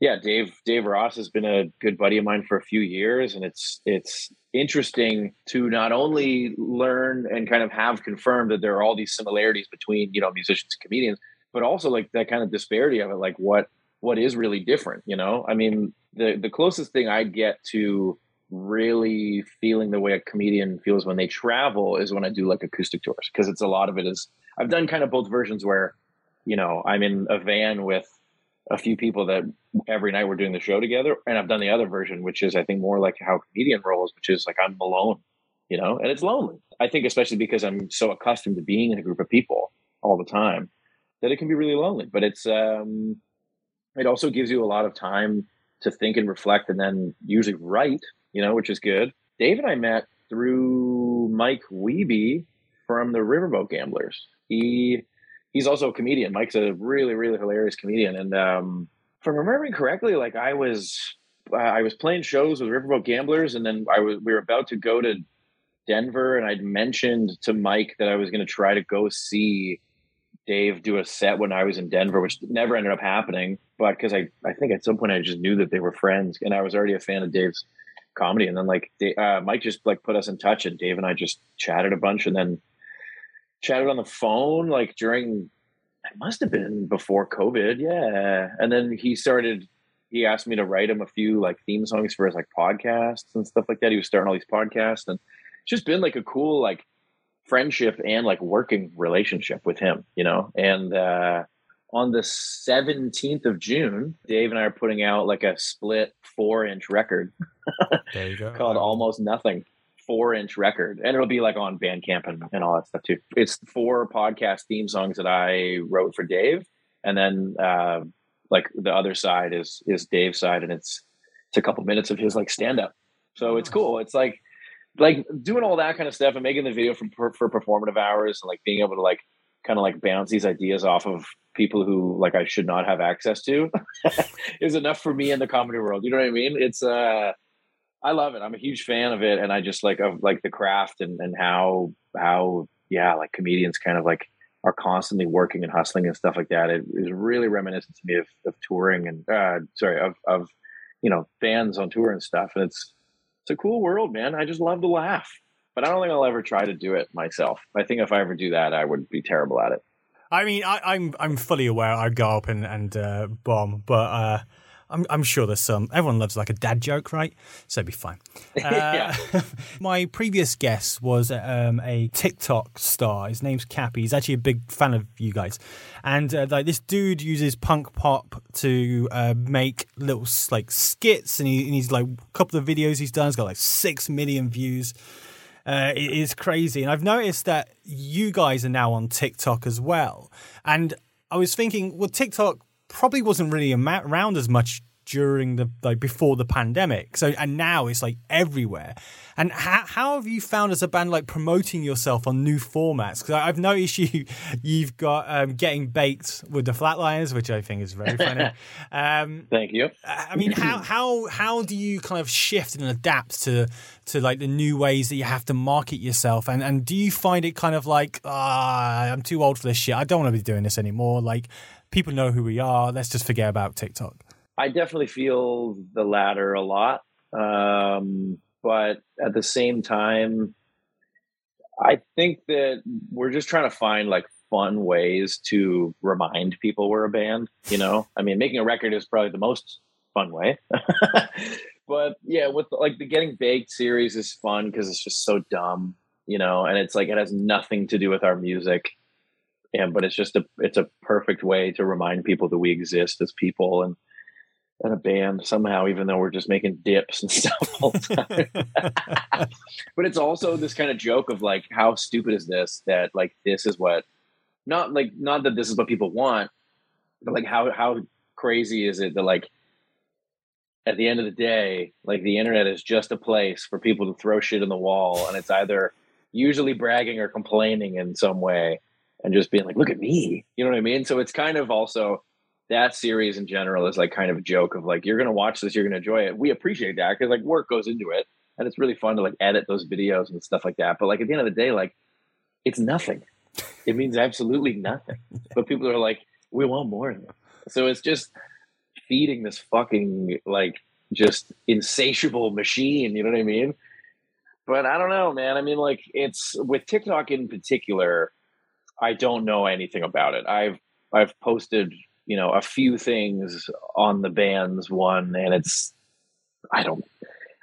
yeah dave dave ross has been a good buddy of mine for a few years. And it's it's interesting to not only learn and kind of have confirmed that there are all these similarities between you know musicians and comedians but also like that kind of disparity of it like what what is really different you know? I mean the the closest thing i get to really feeling the way a comedian feels when they travel is when I do like acoustic tours because it's a lot of it is I've done kind of both versions where you know I'm in a van with a few people that every night we're doing the show together and I've done the other version which is I think more like how comedian rolls which is like I'm alone you know and it's lonely. I think especially because I'm so accustomed to being in a group of people all the time that it can be really lonely but it's um it also gives you a lot of time to think and reflect and then usually write you know, which is good. Dave and I met through Mike Wiebe from the Riverboat Gamblers. He he's also a comedian. Mike's a really really hilarious comedian, and um, I'm remembering correctly, like I was uh, I was playing shows with Riverboat Gamblers, and then I was we were about to go to Denver, and I'd mentioned to Mike that I was going to try to go see Dave do a set when I was in Denver, which never ended up happening. But because I I think at some point I just knew that they were friends, and I was already a fan of Dave's comedy. And then like uh, Mike just like put us in touch, and Dave and I just chatted a bunch, and then chatted on the phone like during it must have been before COVID, yeah. And then he started. He asked me to write him a few like theme songs for his like podcasts and stuff like that. He was starting all these podcasts, and it's just been like a cool like friendship and like working relationship with him, you know. And uh, on the 17th of June, Dave and I are putting out like a split four inch record there you go. called Almost Nothing. Four inch record. And it'll be like on Bandcamp and, and all that stuff too. It's four podcast theme songs that I wrote for Dave. And then uh, like the other side is is Dave's side and it's it's a couple minutes of his like stand up. So it's cool. It's like like doing all that kind of stuff and making the video for for performative hours and like being able to like kind of like bounce these ideas off of people who like I should not have access to is enough for me in the comedy world. You know what I mean? It's uh I love it. I'm a huge fan of it and I just like of like the craft and and how how yeah, like comedians kind of like are constantly working and hustling and stuff like that. It is really reminiscent to me of, of touring and uh sorry, of of you know, fans on tour and stuff. And it's it's a cool world, man. I just love to laugh, but I don't think I'll ever try to do it myself. I think if I ever do that, I would be terrible at it. I mean, I, am I'm, I'm fully aware I'd go up and and uh, bomb, but uh, I'm I'm sure there's some. Everyone loves like a dad joke, right? So it'd be fine. Uh, my previous guest was um, a TikTok star. His name's Cappy. He's actually a big fan of you guys, and uh, like this dude uses punk pop to uh, make little like skits, and, he, and he's like a couple of videos he's done. He's got like six million views. Uh, it is crazy. And I've noticed that you guys are now on TikTok as well. And I was thinking, well, TikTok probably wasn't really around as much during the like before the pandemic. So and now it's like everywhere. And how how have you found as a band like promoting yourself on new formats? Because I've noticed you you've got um, getting baked with the Flatliners, which I think is very funny. Um, Thank you. I mean, how how how do you kind of shift and adapt to to like the new ways that you have to market yourself? And and do you find it kind of like ah, I'm too old for this shit. I don't want to be doing this anymore. Like people know who we are. Let's just forget about TikTok. I definitely feel the latter a lot. Um, but at the same time, I think that we're just trying to find like fun ways to remind people we're a band. You know, I mean, making a record is probably the most fun way. but yeah, with like the Getting Baked series is fun because it's just so dumb, you know, and it's like it has nothing to do with our music and but it's just a it's a perfect way to remind people that we exist as people and and a band somehow, even though we're just making dips and stuff all the time. but it's also this kind of joke of like, how stupid is this? That like this is what not like not that this is what people want, but like how how crazy is it that like at the end of the day, like the internet is just a place for people to throw shit in the wall, and it's either usually bragging or complaining in some way and just being like, look at me. You know what I mean? So it's kind of also that series in general is like kind of a joke of like, you're going to watch this, you're going to enjoy it. We appreciate that because like work goes into it and it's really fun to like edit those videos and stuff like that. But like at the end of the day, like it's nothing. It means absolutely nothing. But people are like, we want more of it. So it's just feeding this fucking like just insatiable machine. You know what I mean? But I don't know, man. I mean, like it's with TikTok in particular I don't know anything about it. I've I've posted you know a few things on the band's one, and it's I don't.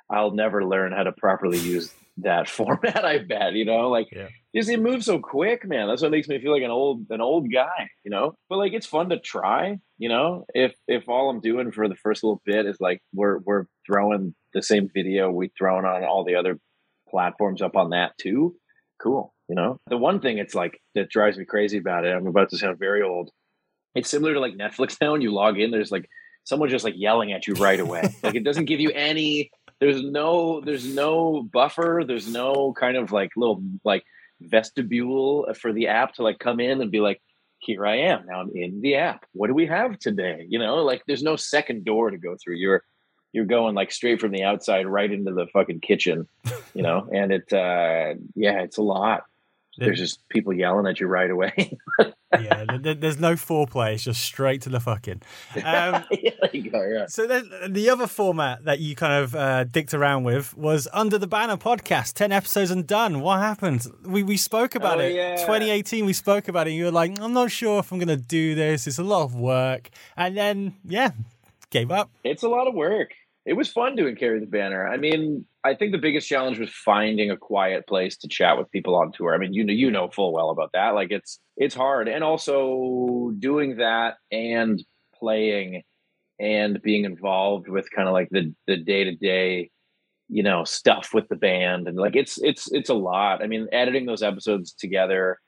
I'll never learn how to properly use that format. I bet you know, like yeah. just it moves so quick, man. That's what makes me feel like an old an old guy, you know. But like it's fun to try, you know. If if all I'm doing for the first little bit is like we're we're throwing the same video we thrown on all the other platforms up on that too, cool. You know, the one thing it's like that drives me crazy about it. I'm about to sound very old. It's similar to like Netflix now. When you log in, there's like someone just like yelling at you right away. like it doesn't give you any. There's no. There's no buffer. There's no kind of like little like vestibule for the app to like come in and be like, here I am. Now I'm in the app. What do we have today? You know, like there's no second door to go through. You're you're going like straight from the outside right into the fucking kitchen, you know, and it uh yeah, it's a lot there's just people yelling at you right away. yeah, there's no foreplay. It's just straight to the fucking. Um, yeah, go, yeah. So the other format that you kind of uh, dicked around with was Under the Banner podcast. Ten episodes and done. What happened? We we spoke about oh, it. Yeah. 2018. We spoke about it. You were like, I'm not sure if I'm going to do this. It's a lot of work. And then yeah, gave up. It's a lot of work. It was fun doing Carry the Banner. I mean, I think the biggest challenge was finding a quiet place to chat with people on tour. I mean, you know, you know full well about that. Like it's it's hard, and also doing that and playing and being involved with kind of like the the day to day, you know, stuff with the band, and like it's it's it's a lot. I mean, editing those episodes together.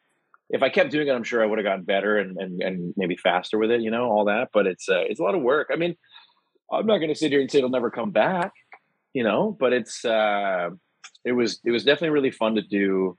If I kept doing it, I'm sure I would have gotten better and, and and maybe faster with it. You know, all that. But it's uh, it's a lot of work. I mean, I'm not going to sit here and say it'll never come back you know, but it's uh, it was it was definitely really fun to do.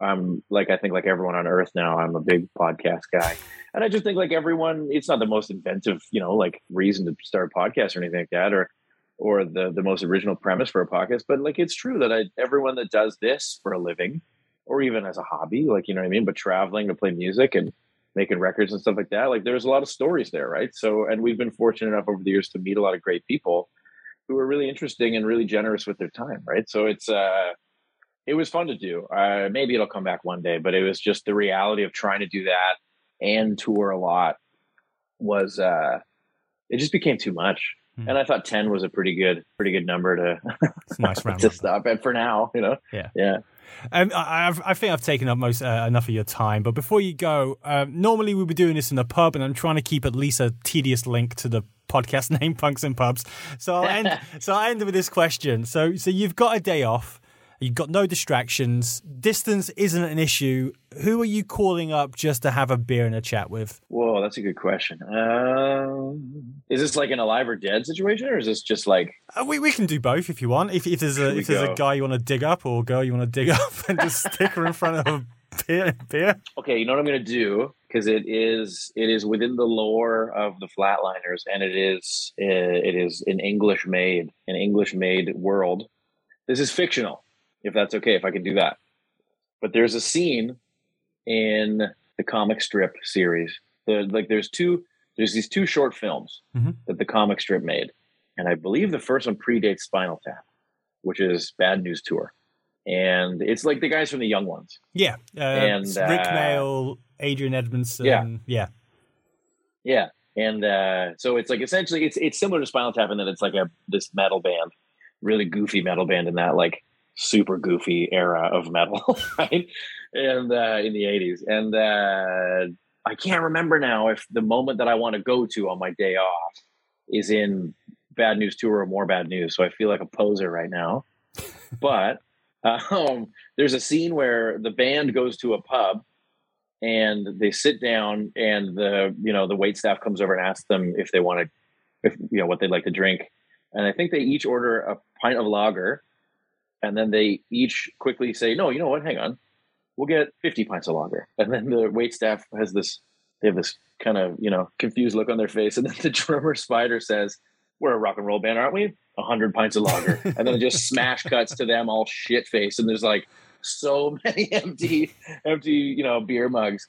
I'm like I think like everyone on earth now, I'm a big podcast guy. And I just think like everyone, it's not the most inventive, you know, like reason to start a podcast or anything like that, or or the the most original premise for a podcast. But like it's true that I everyone that does this for a living, or even as a hobby, like you know what I mean, but traveling to play music and making records and stuff like that, like there's a lot of stories there, right? So and we've been fortunate enough over the years to meet a lot of great people who are really interesting and really generous with their time, right? So it's uh, it was fun to do. Uh, maybe it'll come back one day, but it was just the reality of trying to do that and tour a lot was uh, it just became too much. Hmm. And I thought ten was a pretty good, pretty good number to nice round to number. stop at for now. You know, Yeah. yeah. Um, I, I think I've taken up most uh, enough of your time, but before you go, um, normally we'd be doing this in a pub, and I'm trying to keep at least a tedious link to the podcast name, Punks and Pubs. So I'll end. so I end with this question. So, so you've got a day off, you've got no distractions, distance isn't an issue. Who are you calling up just to have a beer and a chat with? Whoa, that's a good question. Um, is this like an alive or dead situation, or is this just like Uh, we we can do both if you want. If, if there's a if there's a guy you want to dig up or a girl you want to dig up, and just stick her in front of a beer. beer. okay? You know what I'm going to do because it is it is within the lore of the Flatliners, and it is uh, it is an English made an English made world. This is fictional, if that's okay, if I can do that. But there's a scene in the comic strip series. The like there's two there's these two short films Mhm. that the comic strip made, and I believe the first one predates Spinal Tap, which is Bad News Tour, and it's like the guys from the Young Ones. Yeah, uh, And, Rik uh, Mayall, Adrian Edmondson. Yeah. yeah. Yeah, and uh, so it's like essentially it's it's similar to Spinal Tap in that it's like a this metal band, really goofy metal band in that like super goofy era of metal, right? And uh, in the '80s, and uh, I can't remember now if the moment that I want to go to on my day off is in Bad News Tour or More Bad News. So I feel like a poser right now, but um, there's a scene where the band goes to a pub and they sit down and the you know the wait staff comes over and asks them if they want to if you know what they'd like to drink and i think they each order a pint of lager and then they each quickly say no you know what? Hang on. We'll get 50 pints of lager. And then the wait staff has this they have this kind of you know confused look on their face. And then the drummer spider says we're a rock and roll band aren't we? 100 pints of lager. And then it just smash cuts to them all shit faced. And there's like so many empty empty you know beer mugs.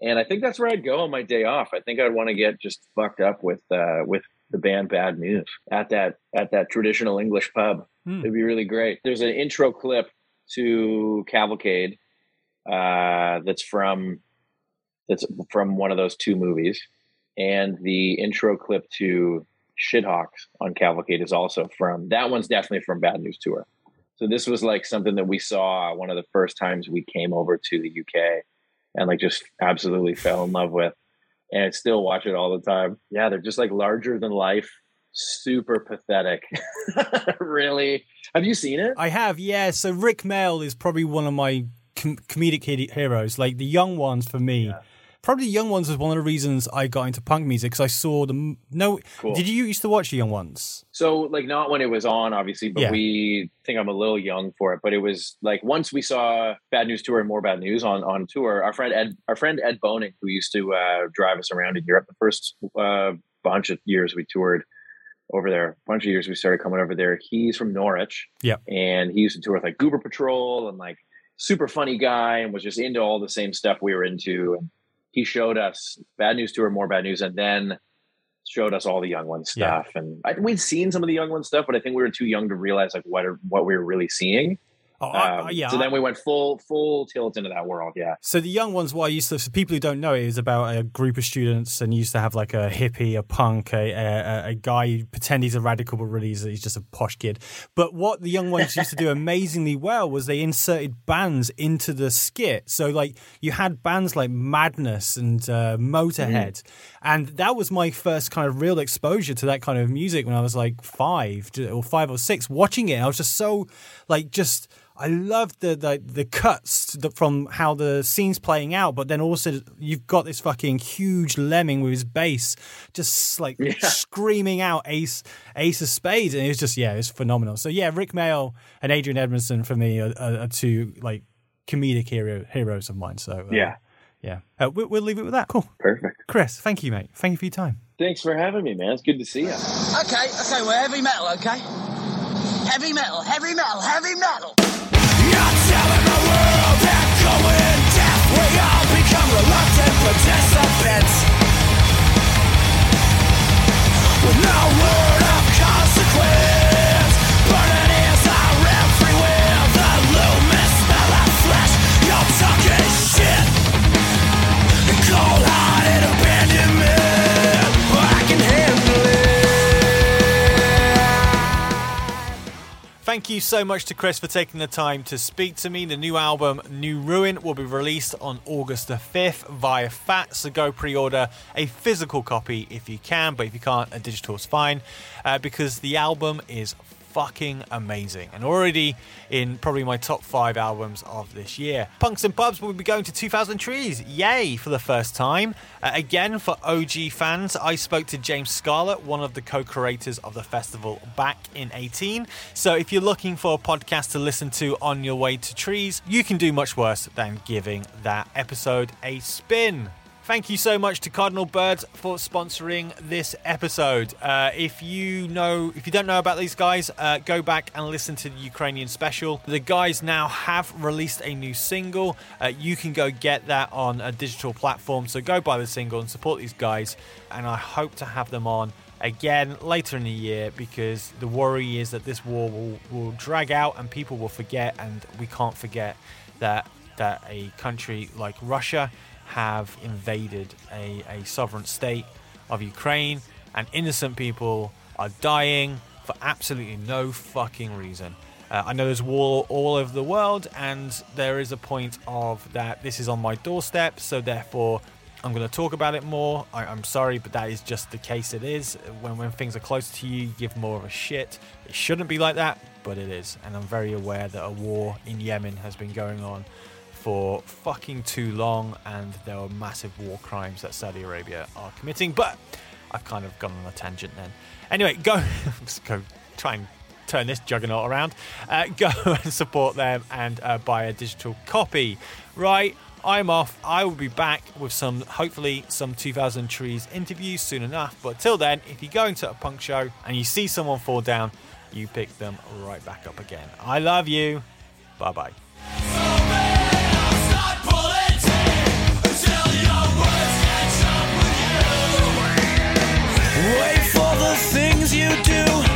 And i think that's where i'd go on my day off. I think i'd want to get just fucked up with uh with the band bad news at that at that traditional english pub Hmm. it'd be really great there's an intro clip to cavalcade uh that's from that's from one of those two movies and the intro clip to shithawks on cavalcade is also from that one's definitely from bad news tour so this was like something that we saw one of the first times we came over to the UK and like just absolutely fell in love with. And I still watch it all the time. Yeah, they're just like larger than life, super pathetic. really? Have you seen it? I have, yeah. So Rik Mayall is probably one of my com- comedic he- heroes. Like the young ones for me. Probably the young ones was one of the reasons I got into punk music because I saw them. No, Cool. did you used to watch the young ones? So like not when it was on, obviously, but Yeah. we think I'm a little young for it. But it was like once we saw Bad News Tour and more Bad News on on tour, our friend Ed our friend Ed Boning, who used to uh, drive us around in Europe the first uh, bunch of years we toured over there, a bunch of years we started coming over there. He's from Norwich. Yeah. And he used to tour with like Goober Patrol and like super funny guy and was just into all the same stuff we were into. And he showed us Bad News Tour, more Bad News, and then showed us all the Young Ones Yeah. stuff. And I, we'd seen some of the Young Ones stuff, but I think we were too young to realize like what are, what we were really seeing. Oh, I- Um, yeah. So then we went full full tilt into that world. Yeah. So the young ones, what I used to, for people who don't know, it is about a group of students and used to have like a hippie, a punk, a, a, a guy who pretend he's a radical, but really he's, he's just a posh kid. But what the young ones used to do amazingly well was they inserted bands into the skit. So like you had bands like Madness and uh, Motorhead, and that was my first kind of real exposure to that kind of music when I was like five or five or six. Watching it, I was just so like just. I love the the, the cuts that- from how the scene's playing out, but then also you've got this fucking huge Lemmy with his bass, just like Yeah. screaming out Ace Ace of Spades, and it was just yeah, it's phenomenal. So yeah, Rik Mayall and Adrian Edmondson for me are, are, are two like comedic hero heroes of mine. So uh, Yeah. yeah, uh, we'll, we'll leave it with that. Cool, Perfect. Chris. Thank you, mate. Thank you for your time. Thanks for having me, man. It's good to see you. Okay, okay, we're heavy metal, okay? Heavy metal, heavy metal, heavy metal. You're telling the world Thank you so much to Chris for taking the time to speak to me. The new album, New Ruin, will be released on August the 5th via FAT, so go pre order a physical copy if you can, but if you can't, a digital is fine uh, because the album is fucking amazing and already in probably my top five albums of this year. Punks and Pubs will be going to 2000 Trees, yay, for the first time. Uh, again, for OG fans, I spoke to James Scarlett, one of the co creators of the festival back in 18. So if you're looking for a podcast to listen to on your way to Trees, you can do much worse than giving that episode a spin. Thank you so much to Cardinal Birds for sponsoring this episode. Uh, if you know, if you don't know about these guys, uh, go back and listen to the Ukrainian special. The guys now have released a new single. Uh, you can go get that on a digital platform. So go buy the single and support these guys. And I hope to have them on again later in the year because the worry is that this war will, will drag out and people will forget. And we can't forget that that a country like Russia have invaded a, a sovereign state of Ukraine, and innocent people are dying for absolutely no fucking reason. Uh, I know there's war all over the world, and there is a point of that this is on my doorstep, so therefore I'm going to talk about it more. I, am sorry, but that is just the case it is. When, when things are close to you, you give more of a shit. It shouldn't be like that, but it is. And I'm very aware that a war in Yemen has been going on for fucking too long, and there are massive war crimes that Saudi Arabia are committing. But I've kind of gone on a tangent then. Anyway, go, go try and turn this juggernaut around. Uh, go and support them and uh, buy a digital copy. Right, I'm off. I will be back with some, hopefully, some 2000 Trees interviews soon enough. But till then, if you're going to a punk show and you see someone fall down, you pick them right back up again. I love you. Bye bye. You do